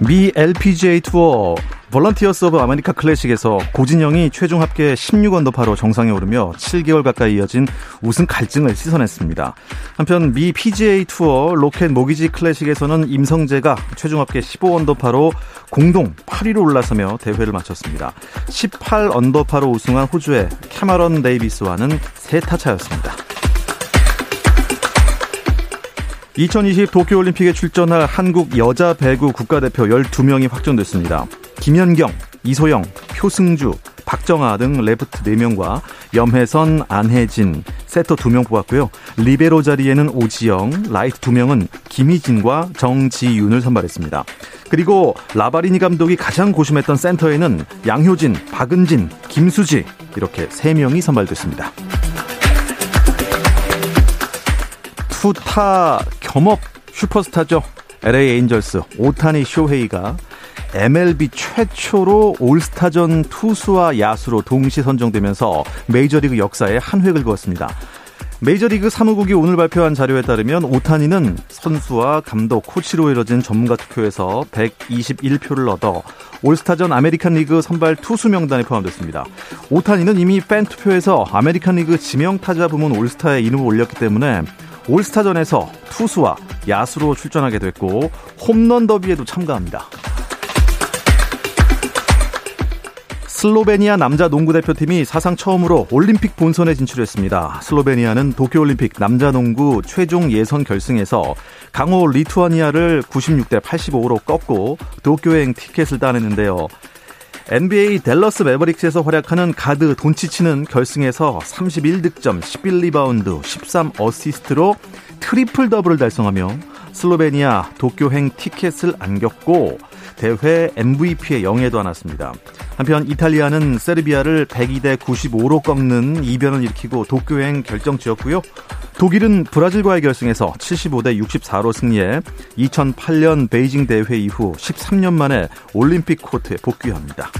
미 LPGA 투어 볼런티어스 오브 아메리카 클래식에서 고진영이 최종 합계 16언더파로 정상에 오르며 7개월 가까이 이어진 우승 갈증을 씻어냈습니다. 한편 미 PGA 투어 로켓 모기지 클래식에서는 임성재가 최종 합계 15언더파로 공동 8위로 올라서며 대회를 마쳤습니다. 18언더파로 우승한 호주의 캐머런 데이비스와는 세 타 차였습니다. 2020 도쿄올림픽에 출전할 한국 여자 배구 국가대표 12명이 확정됐습니다. 김연경, 이소영, 표승주, 박정아 등 레프트 4명과 염혜선, 안혜진, 세터 2명 뽑았고요. 리베로 자리에는 오지영, 라이트 2명은 김희진과 정지윤을 선발했습니다. 그리고 라바리니 감독이 가장 고심했던 센터에는 양효진, 박은진, 김수지 이렇게 3명이 선발됐습니다. 투타 겸업 슈퍼스타죠. LA 에인절스 오타니 쇼헤이가 MLB 최초로 올스타전 투수와 야수로 동시 선정되면서 메이저리그 역사에 한 획을 그었습니다. 메이저리그 사무국이 오늘 발표한 자료에 따르면 오타니는 선수와 감독, 코치로 이뤄진 전문가 투표에서 121표를 얻어 올스타전 아메리칸 리그 선발 투수 명단에 포함됐습니다. 오타니는 이미 팬 투표에서 아메리칸 리그 지명 타자 부문 올스타에 이름을 올렸기 때문에 올스타전에서 투수와 야수로 출전하게 됐고 홈런 더비에도 참가합니다. 슬로베니아 남자 농구 대표팀이 사상 처음으로 올림픽 본선에 진출했습니다. 슬로베니아는 도쿄올림픽 남자 농구 최종 예선 결승에서 강호 리투아니아를 96대 85로 꺾고 도쿄행 티켓을 따냈는데요. NBA 댈러스 매버릭스에서 활약하는 가드 돈치치는 결승에서 31득점, 11리바운드, 13어시스트로 트리플 더블을 달성하며 슬로베니아 도쿄행 티켓을 안겼고 대회 MVP의 영예도 안았습니다. 한편 이탈리아는 세르비아를 102대 95로 꺾는 이변을 일으키고 도쿄행 결정지었고요. 독일은 브라질과의 결승에서 75대 64로 승리해 2008년 베이징 대회 이후 13년 만에 올림픽 코트에 복귀합니다.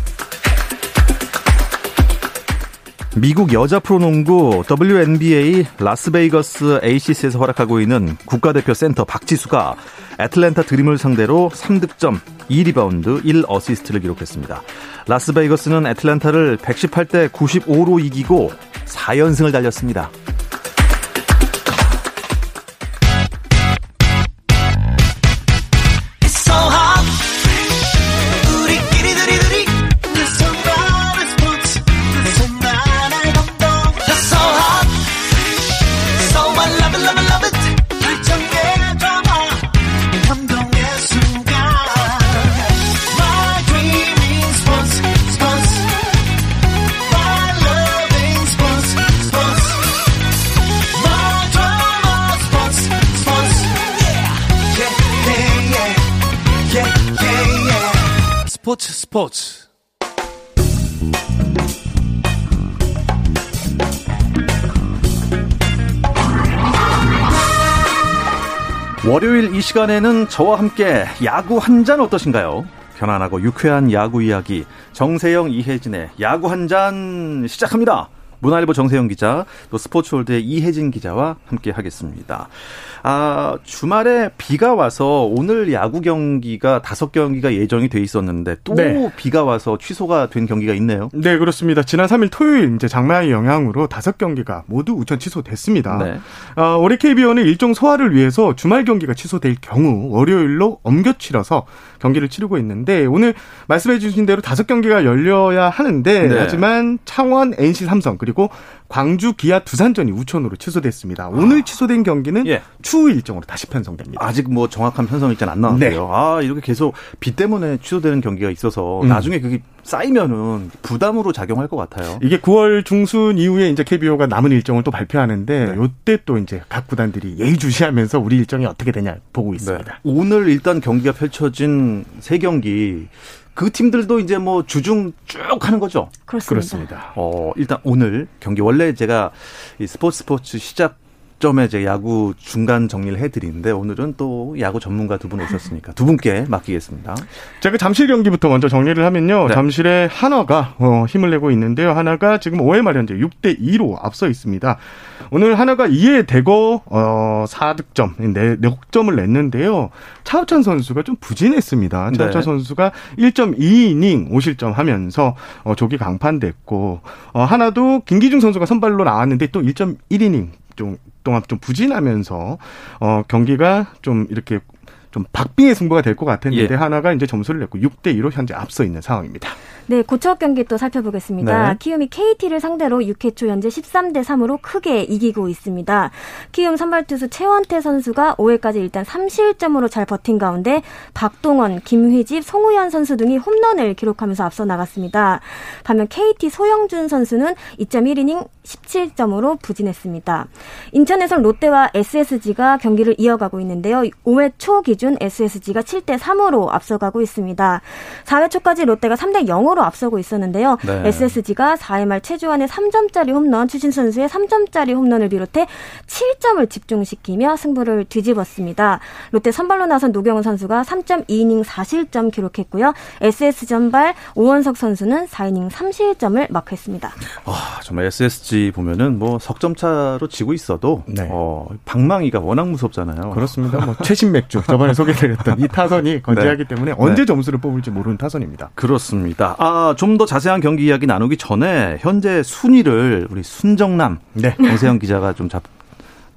미국 여자 프로농구 WNBA 라스베이거스 에이시스에서 활약하고 있는 국가대표 센터 박지수가 애틀랜타 드림을 상대로 3득점, 2리바운드, 1어시스트를 기록했습니다. 라스베이거스는 애틀랜타를 118대 95로 이기고 4연승을 달렸습니다. 스포츠 월요일 이 시간에는 저와 함께 야구 한 잔 어떠신가요? 편안하고 유쾌한 야구 이야기 정세영 이혜진의 야구 한 잔 시작합니다. 문화일보 정세영 기자, 또 스포츠홀드의 이혜진 기자와 함께 하겠습니다. 아, 주말에 비가 와서 오늘 야구 경기가 다섯 경기가 예정이 돼 있었는데 또 네. 비가 와서 취소가 된 경기가 있네요. 네, 그렇습니다. 지난 3일 토요일 이제 장마의 영향으로 다섯 경기가 모두 우천 취소됐습니다. 네. 아, 올해 KBO는 일종 소화를 위해서 주말 경기가 취소될 경우 월요일로 옮겨 치러서 경기를 치르고 있는데 오늘 말씀해 주신 대로 다섯 경기가 열려야 하는데 네. 하지만 창원, NC, 삼성 그리고 그리고 광주 기아 두산전이 우천으로 취소됐습니다. 오늘 아. 취소된 경기는 예. 추후 일정으로 다시 편성됩니다. 아직 뭐 정확한 편성 일자는 안 나왔고요. 네. 아 이렇게 계속 비 때문에 취소되는 경기가 있어서 음. 나중에 그게 쌓이면은 부담으로 작용할 것 같아요. 이게 9월 중순 이후에 이제 KBO가 남은 일정을 또 발표하는데 네. 요때 또 이제 각 구단들이 예의주시하면서 우리 일정이 어떻게 되냐 보고 있습니다. 네. 오늘 일단 경기가 펼쳐진 세 경기 그 팀들도 이제 뭐 주중 쭉 하는 거죠. 그렇습니다. 그렇습니다. 어, 일단 오늘 경기 원래 제가 이 스포츠 스포츠 시작 점에 이제 야구 중간 정리를 해드리는데 오늘은 또 야구 전문가 두 분 오셨으니까 두 분께 맡기겠습니다. 자, 그 잠실 경기부터 먼저 정리를 하면요. 네. 잠실의 한화가 어, 힘을 내고 있는데요. 한화가 지금 5회 말 현재 6대 2로 앞서 있습니다. 오늘 한화가 2회 대거 어, 4득점, 4득점을 냈는데요. 차우찬 선수가 좀 부진했습니다. 차우찬 네. 선수가 1.2이닝 5실점 하면서 어, 조기 강판됐고 어, 하나도 김기중 선수가 선발로 나왔는데 또 1.1이닝 좀 동안 좀 부진하면서 어 경기가 좀 이렇게 좀 박빙의 승부가 될 것 같았는데 예. 하나가 이제 점수를 냈고 6대 2로 현재 앞서 있는 상황입니다. 네, 고척 경기 또 살펴보겠습니다. 네. 키움이 KT를 상대로 6회 초 현재 13대 3으로 크게 이기고 있습니다. 키움 선발 투수 최원태 선수가 5회까지 일단 3실점으로 잘 버틴 가운데 박동원, 김휘집, 송우현 선수 등이 홈런을 기록하면서 앞서 나갔습니다. 반면 KT 소영준 선수는 2.1이닝 17점으로 부진했습니다. 인천에선 롯데와 SSG가 경기를 이어가고 있는데요. 5회 초 기준 SSG가 7대 3으로 앞서가고 있습니다. 4회 초까지 롯데가 3대 0으로 3점으로 앞서고 있었는데요. 네. SSG가 4회 말 최주환의 3점짜리 홈런, 추신 선수의 3점짜리 홈런을 비롯해 7점을 집중시키며 승부를 뒤집었습니다. 롯데 선발로 나선 노경은 선수가 3.2이닝 4실점 기록했고요. SS 전발 오원석 선수는 4이닝 3실점을 마크했습니다. 아, 정말 SSG 보면은 뭐 석점 차로 지고 있어도 네. 어, 방망이가 워낙 무섭잖아요. 그렇습니다. 뭐 최신 맥주 저번에 소개드렸던 이 타선이 건재하기 네. 때문에 언제 네. 점수를 뽑을지 모르는 타선입니다. 그렇습니다. 아, 아, 좀 더 자세한 경기 이야기 나누기 전에 현재 순위를 우리 순정남 네. 정세영 기자가 좀 잡,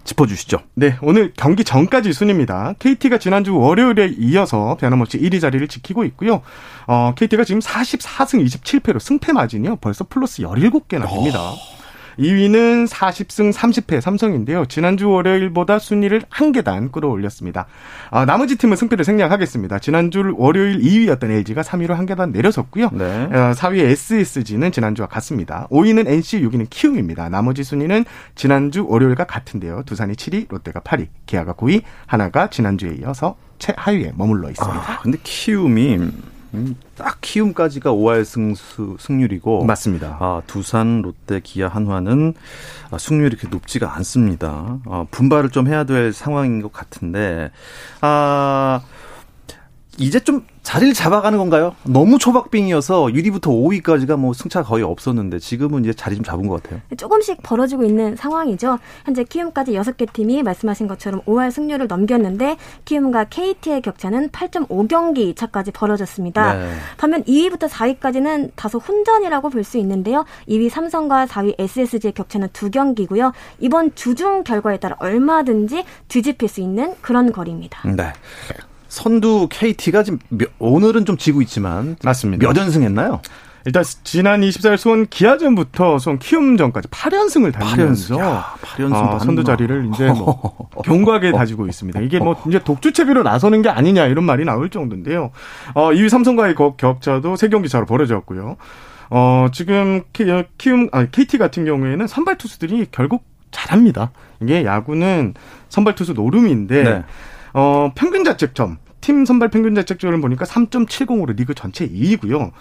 짚어주시죠. 네, 오늘 경기 전까지 순입니다. KT가 지난주 월요일에 이어서 변함없이 1위 자리를 지키고 있고요. 어, KT가 지금 44승 27패로 승패 마진이요. 벌써 플러스 17개나 됩니다. 오. 2위는 40승 30패 삼성인데요. 지난주 월요일보다 순위를 한 계단 끌어올렸습니다. 아, 나머지 팀은 승패를 생략하겠습니다. 지난주 월요일 2위였던 LG가 3위로 한 계단 내려섰고요. 네. 4위 어, SSG는 지난주와 같습니다. 5위는 NC, 6위는 키움입니다. 나머지 순위는 지난주 월요일과 같은데요. 두산이 7위, 롯데가 8위, 기아가 9위, 하나가 지난주에 이어서 최하위에 머물러 있습니다. 아, 근데 키움이 음, 딱 키움까지가 5할 승수 승률이고 맞습니다. 아, 두산, 롯데, 기아, 한화는 아, 승률이 이렇게 높지가 않습니다. 아, 분발을 좀 해야 될 상황인 것 같은데 아 이제 좀 자리를 잡아가는 건가요? 너무 초박빙이어서 1위부터 5위까지가 뭐 승차 거의 없었는데 지금은 이제 자리 좀 잡은 것 같아요. 조금씩 벌어지고 있는 상황이죠. 현재 키움까지 6개 팀이 말씀하신 것처럼 5할 승률을 넘겼는데 키움과 KT의 격차는 8.5경기 차까지 벌어졌습니다. 네. 반면 2위부터 4위까지는 다소 혼전이라고 볼 수 있는데요. 2위 삼성과 4위 SSG의 격차는 2경기고요. 이번 주중 결과에 따라 얼마든지 뒤집힐 수 있는 그런 거리입니다. 네. 선두 KT가 지금 몇, 오늘은 좀 지고 있지만 맞습니다. 몇 연승했나요? 일단 지난 24일 수원 기아전부터 수원 키움전까지 8연승을 달리면서 8연승, 야, 8연승 아, 선두 자리를 이제 뭐 견고하게 다지고 있습니다. 이게 뭐 이제 독주체비로 나서는 게 아니냐 이런 말이 나올 정도인데요. 어, 2위 삼성과의 격차도 3경기 차로 벌어졌고요. 어, 지금 키움 아 KT 같은 경우에는 선발 투수들이 결국 잘합니다. 이게 야구는 선발 투수 노름인데 네. 어, 평균 자책점 팀 선발 평균 자책점을 보니까 3.70으로 리그 전체 2위고요.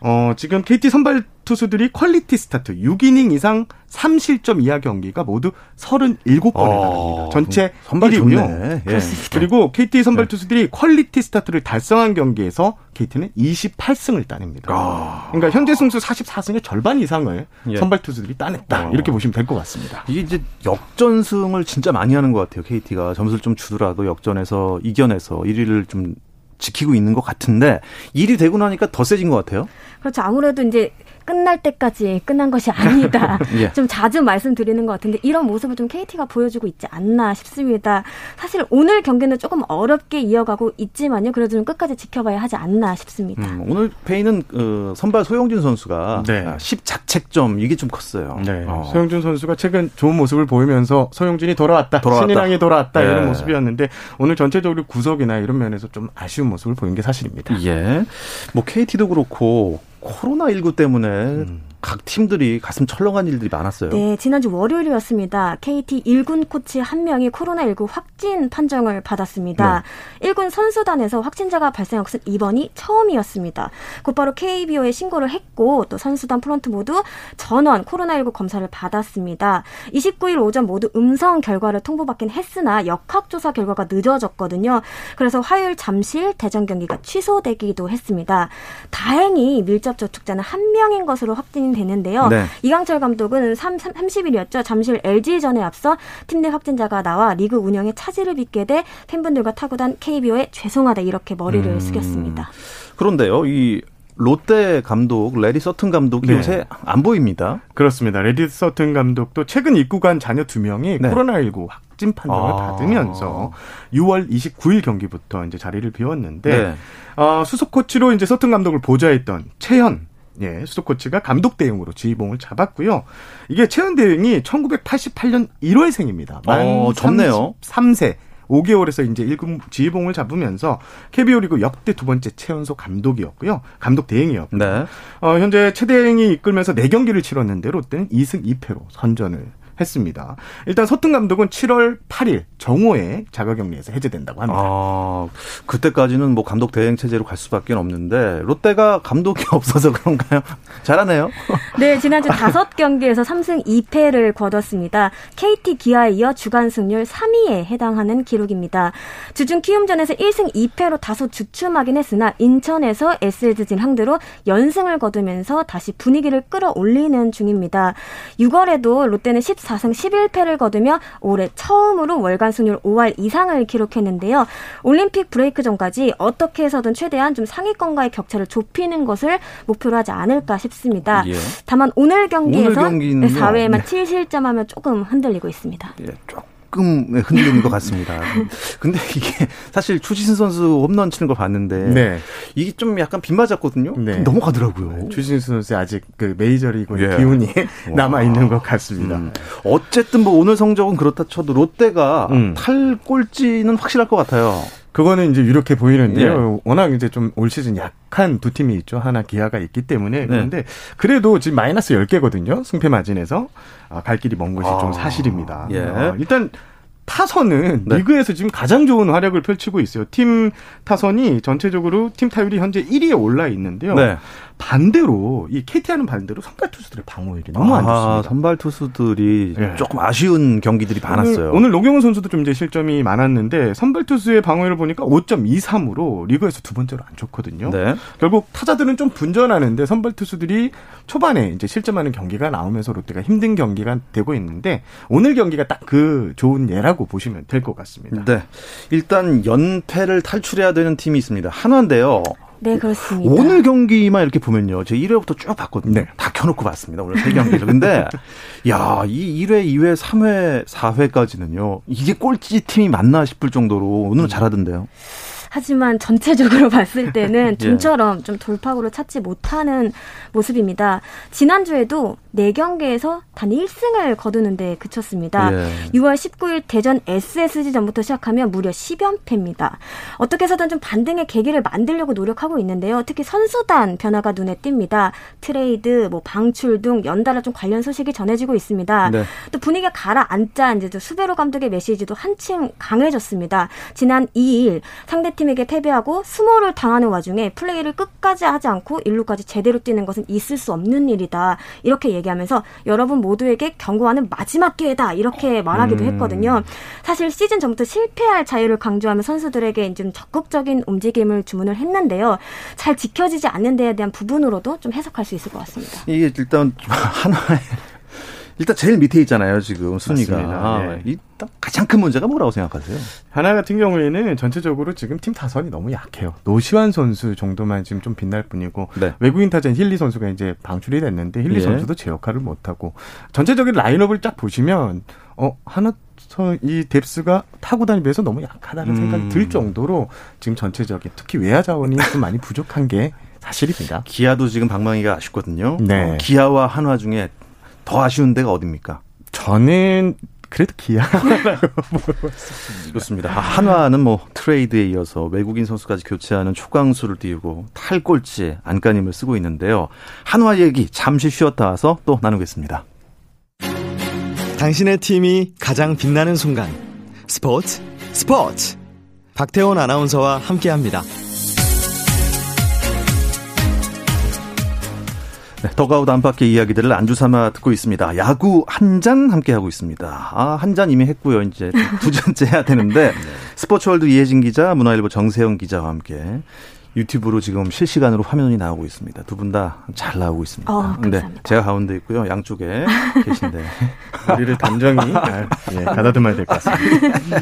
어, 지금 KT 선발 투수들이 퀄리티 스타트 6이닝 이상 3실점 이하 경기가 모두 37번에 달합니다. 전체 선발 1위고요. 예. 그리고 KT 선발 네. 투수들이 퀄리티 스타트를 달성한 경기에서 KT는 28승을 따냅니다. 아. 그러니까 현재 승수 44승의 절반 이상을 예. 선발 투수들이 따냈다. 어. 이렇게 보시면 될 것 같습니다. 이게 이제 역전승을 진짜 많이 하는 것 같아요. KT가 점수를 좀 주더라도 역전해서 이겨내서 1위를 좀 지키고 있는 것 같은데 1위 되고 나니까 더 세진 것 같아요. 그렇죠. 아무래도 이제 끝날 때까지 끝난 것이 아니다. 예. 좀 자주 말씀드리는 것 같은데 이런 모습을 좀 KT가 보여주고 있지 않나 싶습니다. 사실 오늘 경기는 조금 어렵게 이어가고 있지만요. 그래도 좀 끝까지 지켜봐야 하지 않나 싶습니다. 음, 오늘 페이는 어, 선발 소영준 선수가 네. 10자책점 이게 좀 컸어요. 네. 어. 소영준 선수가 최근 좋은 모습을 보이면서 소영준이 돌아왔다, 돌아왔다. 신인왕이 돌아왔다 네. 이런 모습이었는데 오늘 전체적으로 구석이나 이런 면에서 좀 아쉬운 모습을 보인 게 사실입니다. 예. 뭐 KT도 그렇고 코로나 19 때문에 음. 각 팀들이 가슴 철렁한 일들이 많았어요. 네, 지난주 월요일이었습니다. KT 1군 코치 한 명이 코로나19 확진 판정을 받았습니다. 네. 1군 선수단에서 확진자가 발생한 것은 이번이 처음이었습니다. 곧바로 KBO에 신고를 했고 또 선수단 프런트 모두 전원 코로나19 검사를 받았습니다. 29일 오전 모두 음성 결과를 통보받긴 했으나 역학조사 결과가 늦어졌거든요. 그래서 화요일 잠실 대전 경기가 취소되기도 했습니다. 다행히 밀접 접촉자는 한 명인 것으로 확인되는데요. 네. 이강철 감독은 3, 30일이었죠. 잠실 LG전에 앞서 팀 내 확진자가 나와 리그 운영에 차질을 빚게 돼 팬분들과 타 구단 KBO에 죄송하다 이렇게 머리를 음. 숙였습니다. 그런데요. 이 롯데 감독 래리 서튼 감독이 네. 요새 안 보입니다. 그렇습니다. 래리 서튼 감독도 최근 입국한 자녀 두 명이 네. 코로나19 확진 판정을 아. 받으면서 6월 29일 경기부터 이제 자리를 비웠는데 네. 어, 수석 코치로 이제 서튼 감독을 보좌했던 최현 예, 수석 코치가 감독 대행으로 지휘봉을 잡았고요. 이게 최은 대행이 1988년 1월생입니다. 어, 젊네요. 3세. 5개월에서 이제 1군 지휘봉을 잡으면서 KBO 리그 역대 두 번째 최연소 감독이었고요. 감독 대행이었고. 네. 어, 현재 최 대행이 이끌면서 4경기를 치렀는데 롯데는 2승 2패로 선전을 했습니다. 일단 서튼 감독은 7월 8일 정오에 자가격리에서 해제된다고 합니다. 아, 그때까지는 뭐 감독 대행 체제로 갈 수밖에 없는데 롯데가 감독이 없어서 그런가요? 잘하네요. 네, 지난주 5경기에서 3승 2패를 거뒀습니다. KT 기아에 이어 주간 승률 3위에 해당하는 기록입니다. 주중 키움전에서 1승 2패로 다소 주춤하긴 했으나 인천에서 SS진 상대로 연승을 거두면서 다시 분위기를 끌어올리는 중입니다. 6월에도 롯데는 14 4승 11패를 거두며 올해 처음으로 월간 승률 5할 이상을 기록했는데요. 올림픽 브레이크 전까지 어떻게 해서든 최대한 좀 상위권과의 격차를 좁히는 것을 목표로 하지 않을까 싶습니다. 예. 다만 오늘 경기에서 오늘 4회에만 네. 7실점하면 조금 흔들리고 있습니다. 예, 조금 조금 흔들리는 것 같습니다. 근데 이게 사실 추신수 선수 홈런 치는 걸 봤는데 네. 이게 좀 약간 빗 맞았거든요. 네. 넘어가더라고요. 네, 추신수 선수 아직 그 메이저리그 예. 기운이 남아 있는 것 같습니다. 음. 어쨌든 뭐 오늘 성적은 그렇다 쳐도 롯데가 음. 탈 꼴찌는 확실할 것 같아요. 그거는 이제 이렇게 보이는데요. 네. 워낙 이제 좀 올 시즌 약한 두 팀이 있죠. 한화 기아가 있기 때문에. 네. 그런데 그래도 지금 마이너스 10개거든요. 승패 마진에서. 아, 갈 길이 먼 것이 아. 좀 사실입니다. 예. 어, 일단 타선은 네. 리그에서 지금 가장 좋은 활약을 펼치고 있어요. 팀 타선이 전체적으로 팀 타율이 현재 1위에 올라 있는데요. 네. 반대로 이 KT와는 반대로 선발 투수들의 방어율이 너무 아, 안 좋습니다. 선발 투수들이 네. 조금 아쉬운 경기들이 많았어요. 오늘, 오늘 노경은 선수도 좀 이제 실점이 많았는데 선발 투수의 방어율을 보니까 5.23으로 리그에서 두 번째로 안 좋거든요. 네. 결국 타자들은 좀 분전하는데 선발 투수들이 초반에 이제 실점하는 경기가 나오면서 롯데가 힘든 경기가 되고 있는데 오늘 경기가 딱 그 좋은 예라고 보시면 될 것 같습니다. 네. 일단 연패를 탈출해야 되는 팀이 있습니다. 한화인데요. 네, 그렇습니다. 오늘 경기만 이렇게 보면요. 제가 1회부터 쭉 봤거든요. 네. 다 켜놓고 봤습니다. 오늘 세 경기를. 근데, 야, 이 1회, 2회, 3회, 4회까지는요. 이게 꼴찌 팀이 맞나 싶을 정도로 오늘은 음. 잘하던데요. 하지만 전체적으로 봤을 때는 예. 좀처럼 좀 돌파구를 찾지 못하는 모습입니다. 지난주에도 4경기에서 단 1승을 거두는 데 그쳤습니다. 예. 6월 19일 대전 SSG전부터 시작하면 무려 10연패입니다. 어떻게 해서든 좀 반등의 계기를 만들려고 노력하고 있는데요. 특히 선수단 변화가 눈에 띕니다. 트레이드, 뭐 방출 등 연달아 좀 관련 소식이 전해지고 있습니다. 네. 또 분위기가 가라앉자 이제 수베로 감독의 메시지도 한층 강해졌습니다. 지난 2일 상대팀 팀에게 패배하고 수모를 당하는 와중에 플레이를 끝까지 하지 않고 일루까지 제대로 뛰는 것은 있을 수 없는 일이다. 이렇게 얘기하면서 여러분 모두에게 경고하는 마지막 기회다. 이렇게 말하기도 음. 했거든요. 사실 시즌 전부터 실패할 자유를 강조하며 선수들에게 좀 적극적인 움직임을 주문을 했는데요. 잘 지켜지지 않는 데에 대한 부분으로도 좀 해석할 수 있을 것 같습니다. 이게 일단 하나의 일단 제일 밑에 있잖아요, 지금 순위가. 아, 예. 일단 가장 큰 문제가 뭐라고 생각하세요? 한화 같은 경우에는 전체적으로 지금 팀 타선이 너무 약해요. 노시환 선수 정도만 지금 좀 빛날 뿐이고 네. 외국인 타자인 힐리 선수가 이제 방출이 됐는데 힐리 예. 선수도 제 역할을 못 하고 전체적인 라인업을 쫙 보시면 어 한화 이 depth가 타 구단에 비해서 너무 약하다는 음. 생각이 들 정도로 지금 전체적인 특히 외야 자원이 좀 많이 부족한 게 사실입니다. 기아도 지금 방망이가 아쉽거든요. 네. 어, 기아와 한화 중에 더 아쉬운 데가 어딥니까? 저는 그래도 기아라고 그렇습니다. 아, 한화는 뭐 트레이드에 이어서 외국인 선수까지 교체하는 초강수를 띄우고 탈꼴찌 안간힘을 쓰고 있는데요. 한화 얘기 잠시 쉬었다 와서 또 나누겠습니다. 당신의 팀이 가장 빛나는 순간 스포츠 스포츠 박태원 아나운서와 함께합니다. 네, 더그아웃 안팎의 이야기들을 안주 삼아 듣고 있습니다. 야구 한 잔 함께 하고 있습니다. 아, 한 잔 이미 했고요. 이제 두 잔째 해야 되는데 네. 스포츠월드 이혜진 기자, 문화일보 정세영 기자와 함께 유튜브로 지금 실시간으로 화면이 나오고 있습니다. 두 분 다 잘 나오고 있습니다. 어, 네, 제가 가운데 있고요. 양쪽에 계신데 우리를 단정히 예, 가다듬어야 될 것 같습니다.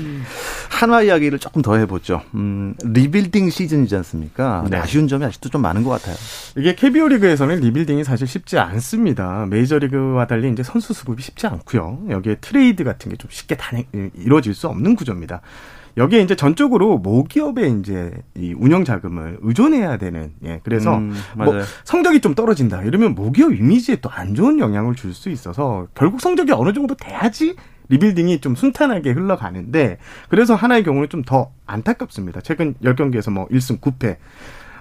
한화 이야기를 조금 더 해보죠. 음, 리빌딩 시즌이지 않습니까? 네. 아쉬운 점이 아직도 좀 많은 것 같아요. 이게 KBO 리그에서는 리빌딩이 사실 쉽지 않습니다. 메이저리그와 달리 이제 선수 수급이 쉽지 않고요. 여기에 트레이드 같은 게 좀 쉽게 단행, 이루어질 수 없는 구조입니다. 여기에 이제 전적으로 모기업에 이제 이 운영 자금을 의존해야 되는 예 그래서 음, 뭐 성적이 좀 떨어진다 이러면 모기업 이미지에 또 안 좋은 영향을 줄 수 있어서 결국 성적이 어느 정도 돼야지 리빌딩이 좀 순탄하게 흘러가는데 그래서 한화의 경우는 좀 더 안타깝습니다. 최근 10경기에서 뭐 1승 9패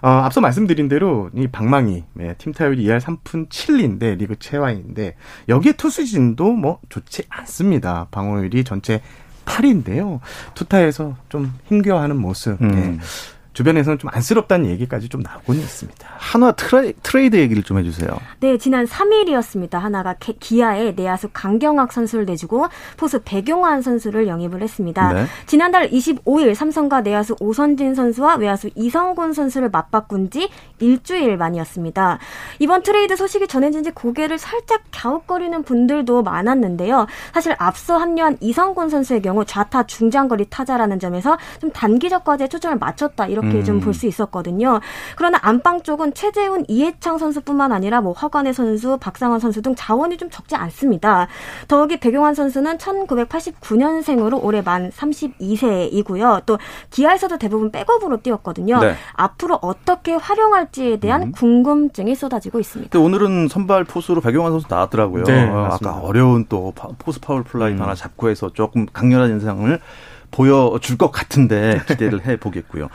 어, 앞서 말씀드린 대로 이 방망이 네, 팀 타율이 2할 3푼 7리인데 리그 최하인데 여기에 투수진도 뭐 좋지 않습니다. 방어율이 전체 8위인데요. 투타에서 좀 힘겨워하는 모습. 음. 네. 주변에서는 좀 안쓰럽다는 얘기까지 좀 나오고는 있습니다. 한화 트레, 트레이드 얘기를 좀 해주세요. 네, 지난 3일이었습니다. 한화가 기아에 내야수 강경학 선수를 내주고 포수 백용환 선수를 영입을 했습니다. 네. 지난달 25일 삼성과 내야수 오선진 선수와 외야수 이성곤 선수를 맞바꾼 지 일주일 만이었습니다. 이번 트레이드 소식이 전해진 지 고개를 살짝 갸웃거리는 분들도 많았는데요. 사실 앞서 합류한 이성곤 선수의 경우 좌타 중장거리 타자라는 점에서 좀 단기적 과제에 초점을 맞췄다 이 렇게 음. 좀볼 수 있었거든요. 그러나 안방 쪽은 최재훈, 이해창 선수뿐만 아니라 뭐 허관의 선수, 박상원 선수 등 자원이 좀 적지 않습니다. 더욱이 백용환 선수는 1989년생으로 올해 만 32세이고요. 또 기아에서도 대부분 백업으로 뛰었거든요. 네. 앞으로 어떻게 활용할지에 대한 음. 궁금증이 쏟아지고 있습니다. 오늘은 선발 포수로 백용환 선수 나왔더라고요. 네, 어, 아까 어려운 또 포스 파울 플라이 음. 하나 잡고 해서 조금 강렬한 인상을 보여줄 것 같은데 기대를 해 보겠고요.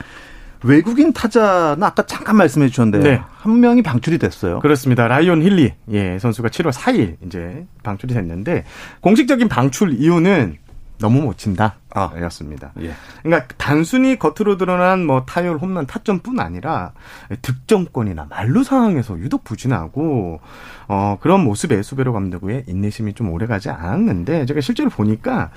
외국인 타자는 아까 잠깐 말씀해 주셨는데 네. 한 명이 방출이 됐어요. 그렇습니다. 라이온 힐리 예, 선수가 7월 4일 이제 방출이 됐는데 공식적인 방출 이유는 너무 못 친다. 아. 였습니다. 예. 그러니까 단순히 겉으로 드러난 뭐 타율, 홈런, 타점뿐 아니라 득점권이나 말루 상황에서 유독 부진하고 어 그런 모습에 수베로 감독의 인내심이 좀 오래가지 않았는데 제가 실제로 보니까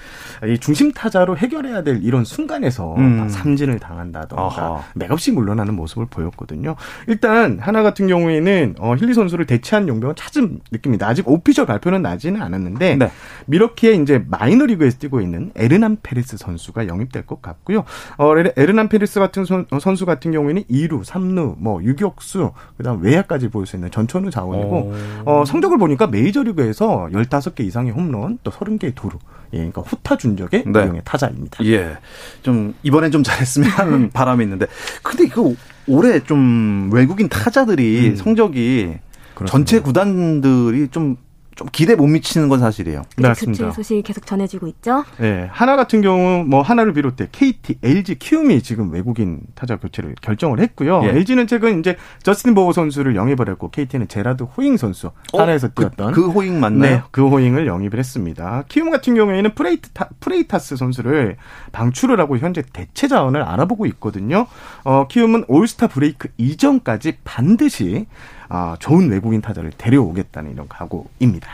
이 중심 타자로 해결해야 될 이런 순간에서 음. 삼진을 당한다던가 맥없이 물러나는 모습을 보였거든요. 일단 하나 같은 경우에는 어 힐리 선수를 대체한 용병은 찾은 느낌입니다. 아직 오피셜 발표는 나지는 않았는데 네. 밀워키에 이제 마이너리그에서 뛰고 있는 에르난 페레스 페리스 선수가 영입될 것 같고요. 어, 에르난 페리스 같은 선, 어, 선수 같은 경우에는 2루, 3루, 뭐 유격수, 그다음 외야까지 볼 수 있는 전천후 자원이고 어, 성적을 보니까 메이저리그에서 15개 이상의 홈런, 또 30개의 도루. 예, 그러니까 호타 준족의 네. 유형의 타자입니다. 예. 좀 이번엔 좀 잘했으면 하는 바람이 있는데 근데 그 올해 좀 외국인 타자들이 음. 성적이 그렇습니다. 전체 구단들이 좀 좀 기대 못 미치는 건 사실이에요. 네, 맞습니다. 교체 소식이 계속 전해지고 있죠. 네, 한화 같은 경우 뭐 한화를 비롯해 KT, LG, 키움이 지금 외국인 타자 교체를 결정을 했고요. 예. LG는 최근 이제 저스틴 보어 선수를 영입을 했고 KT는 제라드 호잉 선수 어? 한화에서 그, 뛰었던 그, 그, 호잉 맞나요? 네, 그 호잉을 영입을 했습니다. 키움 같은 경우에는 프레이타, 프레이타스 선수를 방출을 하고 현재 대체 자원을 알아보고 있거든요. 어, 키움은 올스타 브레이크 이전까지 반드시 아, 좋은 외국인 타자를 데려오겠다는 이런 각오입니다.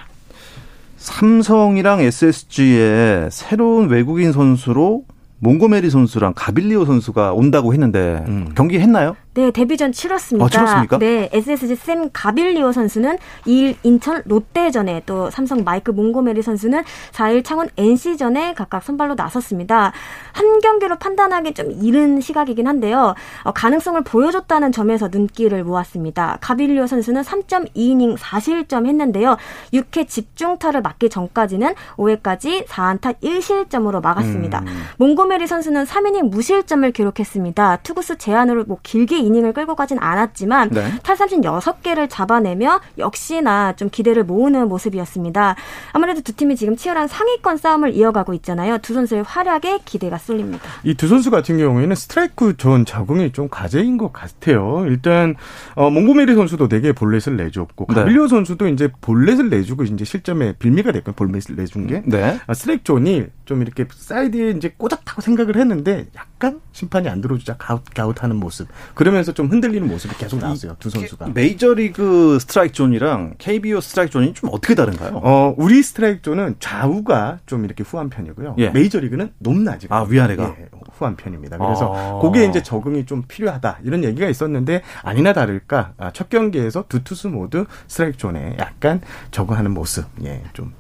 삼성이랑 SSG의 새로운 외국인 선수로 몽고메리 선수랑 가빌리오 선수가 온다고 했는데 음. 경기 했나요? 네, 데뷔전 치렀습니다. 아, 치렀습니까? 네, SSG 샘 가빌리오 선수는 2일 인천 롯데전에 또 삼성 마이크 몽고메리 선수는 4일 창원 NC전에 각각 선발로 나섰습니다. 한 경기로 판단하기 좀 이른 시각이긴 한데요. 어, 가능성을 보여줬다는 점에서 눈길을 모았습니다. 가빌리오 선수는 3.2이닝 4실점 했는데요. 6회 집중타를 맞기 전까지는 5회까지 4안타 1실점으로 막았습니다. 음. 몽고메리 선수는 3이닝 무실점을 기록했습니다. 투구수 제한으로 뭐 길게 이닝을 끌고 가진 않았지만 네. 탈삼진 6개를 잡아내며 역시나 좀 기대를 모으는 모습이었습니다. 아무래도 두 팀이 지금 치열한 상위권 싸움을 이어가고 있잖아요. 두 선수의 활약에 기대가 쏠립니다. 이 두 선수 같은 경우에는 스트라이크 존 적응이 좀 과제인 것 같아요. 일단 어, 몽고메리 선수도 4개의 볼넷을 내줬고 네. 가빌리오 선수도 이제 볼넷을 내주고 이제 실점에 빌미가 됐고 볼넷을 내준 게 네. 아, 스트라이크 존이 좀 이렇게 사이드에 이제 꽂았다고 생각을 했는데 약간 심판이 안 들어주자 갸웃 갸웃하는 모습. 그러면서 좀 흔들리는 모습이 계속 나왔어요. 두 선수가. 메이저리그 스트라이크 존이랑 KBO 스트라이크 존이 좀 어떻게 다른가요? 어, 우리 스트라이크 존은 좌우가 좀 이렇게 후한 편이고요. 예. 메이저리그는 높낮이. 아, 위아래가 예, 후한 편입니다. 그래서 아. 그게 이제 적응이 좀 필요하다. 이런 얘기가 있었는데 아니나 다를까 아, 첫 경기에서 두 투수 모두 스트라이크 존에 약간 적응하는 모습. 예, 좀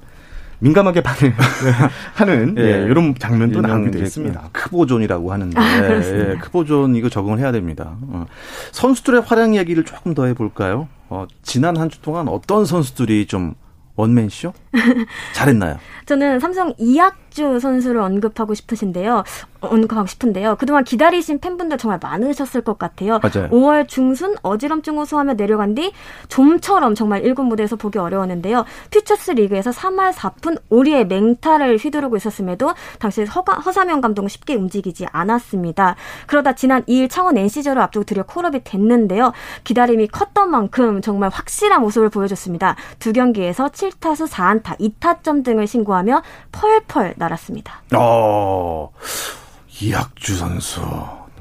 민감하게 반응하는 예, 예, 이런 장면도 나오기도 했습니다. 크보존이라고 하는데 아, 예, 크보존 이거 적응을 해야 됩니다. 어. 선수들의 활약 얘기를 조금 더 해볼까요? 어, 지난 한 주 동안 어떤 선수들이 좀 원맨쇼? 잘했나요? 저는 삼성 이학주 선수를 언급하고 싶으신데요. 언급하고 싶은데요. 그동안 기다리신 팬분들 정말 많으셨을 것 같아요. 맞아요. 5월 중순 어지럼증 호소하며 내려간 뒤 좀처럼 정말 1군 무대에서 보기 어려웠는데요. 퓨처스 리그에서 3할 4푼 5리의 맹타를 휘두르고 있었음에도 당시 허가, 허사명 감독은 쉽게 움직이지 않았습니다. 그러다 지난 2일 창원 NC전을 앞두고 드디어 콜업이 됐는데요. 기다림이 컸던 만큼 정말 확실한 모습을 보여줬습니다. 두 경기에서 7타수 4안타, 2타점 등을 신고하며 펄펄 날았습니다. 어... 이학주 선수.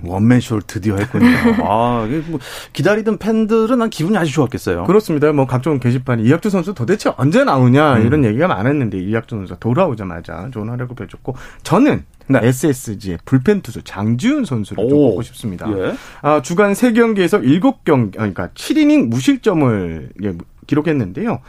원맨쇼를 드디어 했군요. 아, 뭐 기다리던 팬들은 난 기분이 아주 좋았겠어요. 그렇습니다. 뭐 각종 게시판이 이학주 선수 도대체 언제 나오냐 음. 이런 얘기가 많았는데 이학주 선수가 돌아오자마자 좋은 활약을 펼쳤고 저는 네. SSG의 불펜 투수 장지훈 선수를 좀 보고 싶습니다. 예. 아, 주간 3경기에서 7경기 그러니까 7이닝 무실점을 예, 기록했는데요.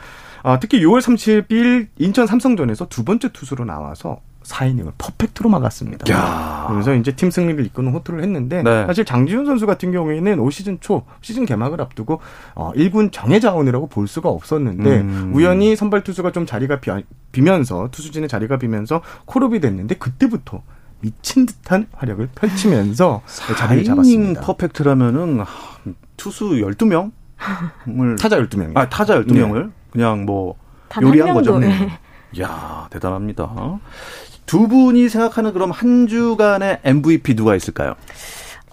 아, 특히 6월 30일 인천 삼성전에서 두 번째 투수로 나와서 4이닝을 퍼펙트로 막았습니다. 야. 그래서 이제 팀 승리를 이끄는 호투를 했는데 네. 사실 장지훈 선수 같은 경우에는 올 시즌 초 시즌 개막을 앞두고 어 1군 정예 자원이라고 볼 수가 없었는데 음. 우연히 선발 투수가 좀 자리가 비, 면서 투수진의 자리가 비면서 콜업이 됐는데 그때부터 미친 듯한 활약을 펼치면서 자리를 잡았습니다. 퍼펙트라면은 투수 12명? 타자 12명. 아, 타자 12명을 네. 그냥 뭐 요리한 거죠. 네. 야 대단합니다. 두 분이 생각하는 그럼 한 주간의 MVP 누가 있을까요?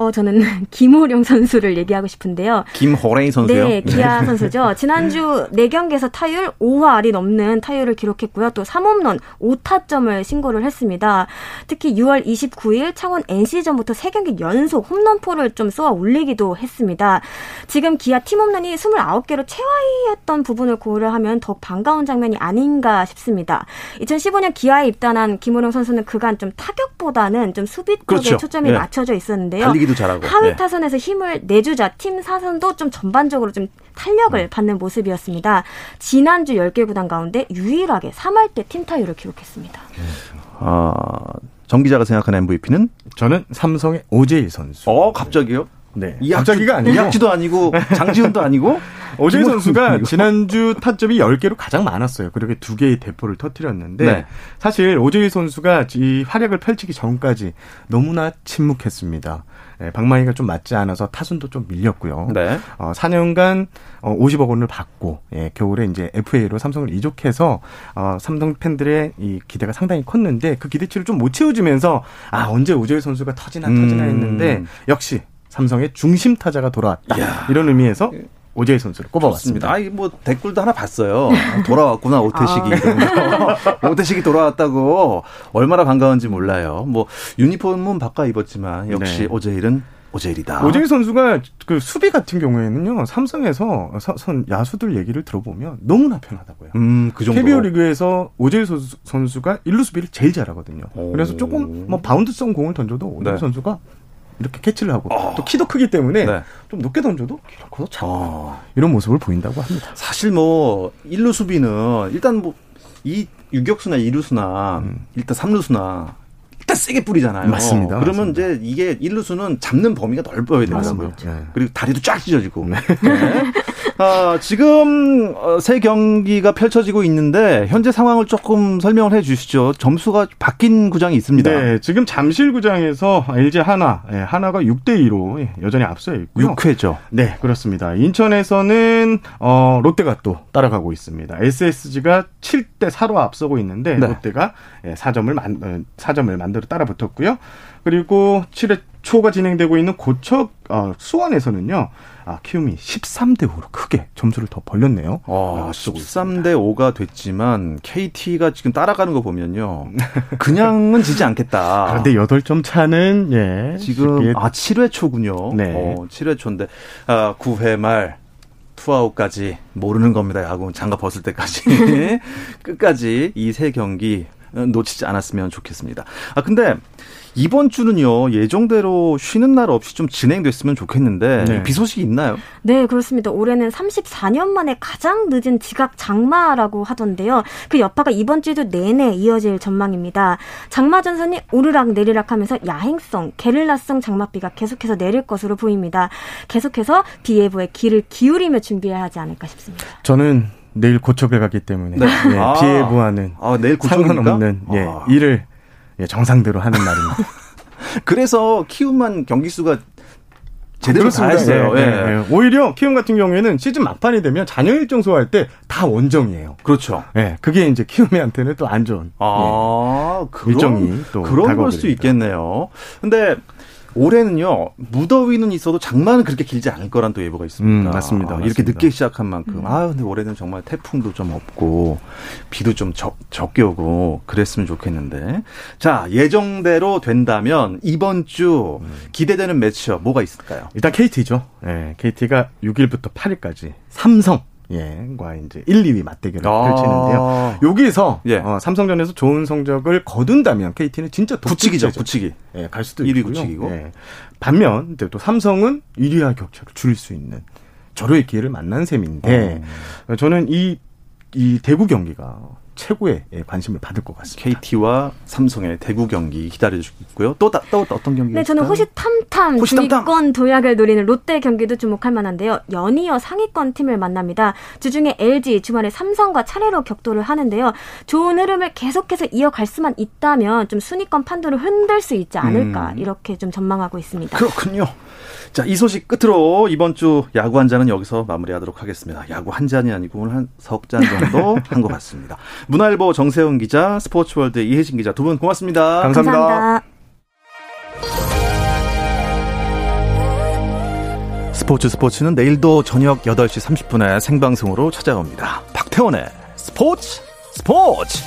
어, 저는 김호령 선수를 얘기하고 싶은데요. 김호랭 선수요? 네, 기아 선수죠. 지난주 4경기에서 타율 5할이 넘는 타율을 기록했고요. 또 3홈런 5타점을 신고를 했습니다. 특히 6월 29일 창원 NC전부터 3경기 연속 홈런포를 좀 쏘아 올리기도 했습니다. 지금 기아 팀 홈런이 29개로 최하위였던 부분을 고려하면 더욱 반가운 장면이 아닌가 싶습니다. 2015년 기아에 입단한 김호령 선수는 그간 좀 타격보다는 좀 수비 쪽에 그렇죠. 초점이 네. 맞춰져 있었는데요. 달리기 도 잘하고. 하위 네. 타선에서 힘을 내주자 팀 사선도 좀 전반적으로 좀 탄력을 음. 받는 모습이었습니다. 지난주 10개 구단 가운데 유일하게 3할 때 팀 타율을 기록했습니다. 아, 정 기자가 생각하는 MVP는 저는 삼성의 오재일 선수. 어, 갑자기요? 네. 갑자기가 아니고 이학지도 아니고 장지훈도 아니고 오재일 선수가 지난주 타점이 10개로 가장 많았어요. 그렇게 두 개의 대포를 터뜨렸는데 네. 사실 오재일 선수가 이 활약을 펼치기 전까지 너무나 침묵했습니다. 네, 방망이가 좀 맞지 않아서 타순도 좀 밀렸고요. 네. 어, 4년간 어, 50억 원을 받고 예, 겨울에 이제 FA로 삼성을 이적해서 어, 삼성 팬들의 이 기대가 상당히 컸는데 그 기대치를 좀 못 채워주면서 아 언제 오재일 선수가 터지나 터지나 음. 했는데 역시 삼성의 중심 타자가 돌아왔다. 이야. 이런 의미에서 예. 오재일 선수를 꼽아봤습니다. 아, 뭐 댓글도 하나 봤어요. 돌아왔구나 오태식이. 아. 오태식이 돌아왔다고 얼마나 반가운지 몰라요. 뭐 유니폼은 바꿔 입었지만 역시 네. 오재일은 오재일이다. 오재일 선수가 그 수비 같은 경우에는요 삼성에서 선 야수들 얘기를 들어보면 너무나 편하다고요. 음, 그 정도. KBO 리그에서 오재일 선수, 가 일루 수비를 제일 잘하거든요. 오. 그래서 조금 뭐 바운드성 공을 던져도 오재일 네. 선수가 이렇게 캐치를 하고 어. 또 키도 크기 때문에 네. 좀 높게 던져도 기록커서 차 어. 이런 모습을 보인다고 합니다. 사실 뭐 1루 수비는 일단 뭐 이 유격수나 2루수나 음. 일단 3루수나 일단 세게 뿌리잖아요. 맞습니다. 그러면 맞습니다. 이제 이게 1루수는 잡는 범위가 넓어야 되더라고요. 네. 그리고 다리도 쫙 찢어지고. 네. 네. 아, 지금 어, 세 경기가 펼쳐지고 있는데 현재 상황을 조금 설명을 해 주시죠. 점수가 바뀐 구장이 있습니다. 네, 지금 잠실 구장에서 LG 하나, 예, 하나가 6대 2로 예, 여전히 앞서 있고요. 6회죠. 네, 그렇습니다. 인천에서는 어, 롯데가 또 따라가고 있습니다. SSG가 7대 4로 앞서고 있는데 네. 롯데가 4점을 만 4점을 만들어 따라 붙었고요. 그리고 7회 초가 진행되고 있는 고척 어, 수원에서는요. 아, 키움이 13대 5로 크게 점수를 더 벌렸네요. 아, 13대 5가 됐지만 KT가 지금 따라가는 거 보면요. 그냥은 지지 않겠다. 그런데 8점 차는 예. 지금. 아, 7회 초군요. 네. 어, 7회 초인데 아, 9회 말 투아웃까지 모르는 겁니다. 야구 장갑 벗을 때까지 끝까지 이 세 경기 놓치지 않았으면 좋겠습니다. 아 근데 이번 주는요 예정대로 쉬는 날 없이 좀 진행됐으면 좋겠는데 네. 비 소식이 있나요? 네 그렇습니다. 올해는 34년 만에 가장 늦은 지각 장마라고 하던데요. 그 여파가 이번 주도 내내 이어질 전망입니다. 장마 전선이 오르락 내리락하면서 야행성, 게릴라성 장맛비가 계속해서 내릴 것으로 보입니다. 계속해서 비 예보에 귀를 기울이며 준비해야 하지 않을까 싶습니다. 저는 내일 고척에 가기 때문에 네. 네, 아. 비 예보와는 아, 내일 상관없는 예, 아. 일을 예, 정상대로 하는 날입니다. 그래서 키움만 경기 수가 제대로 다 했어요. 예, 예. 예. 오히려 키움 같은 경우에는 시즌 막판이 되면 잔여 일정 소화할 때 다 원정이에요. 그렇죠. 예, 그게 이제 키움한테는 또 안 좋은 아, 예. 그런, 일정이 또 그런 걸 수 있겠네요. 근데 올해는요 무더위는 있어도 장마는 그렇게 길지 않을 거란 또 예보가 있습니다. 음, 맞습니다. 아, 이렇게 늦게 시작한 만큼 음. 아 근데 올해는 정말 태풍도 좀 없고 비도 좀 적, 적게 오고 그랬으면 좋겠는데 자 예정대로 된다면 이번 주 음. 기대되는 매치업 뭐가 있을까요? 일단 KT죠. 네, KT가 6일부터 8일까지 삼성 예,과 이제 1, 2위 맞대결을 아~ 펼치는데요. 여기서 예. 어, 삼성전에서 좋은 성적을 거둔다면 KT는 진짜 굳히기죠, 굳히기. 예, 갈 수도 1위 있고요. 굳히기고. 예. 반면 또 삼성은 1위와 격차를 줄일 수 있는 절호의 기회를 만난 셈인데 어. 저는 이 이 대구 경기가 최고의 예, 관심을 받을 것 같습니다. KT와 삼성의 대구 경기 기다려주고 있고요. 또, 또, 또 어떤 경기? 네, 저는 호시탐탐 호시탐탐. 중위권 도약을 노리는 롯데 경기도 주목할 만한데요. 연이어 상위권 팀을 만납니다. 주중에 LG, 주말에 삼성과 차례로 격돌을 하는데요. 좋은 흐름을 계속해서 이어갈 수만 있다면 좀 순위권 판도를 흔들 수 있지 않을까 음. 이렇게 좀 전망하고 있습니다. 그렇군요. 자, 이 소식 끝으로 이번 주 야구 한 잔은 여기서 마무리하도록 하겠습니다. 야구 한 잔이 아니고 오늘 한 석 잔 정도 한 것 같습니다. 문화일보 정세훈 기자, 스포츠월드 이혜진 기자 두 분 고맙습니다. 감사합니다. 감사합니다. 스포츠 스포츠는 내일도 저녁 8시 30분에 생방송으로 찾아옵니다. 박태원의 스포츠 스포츠!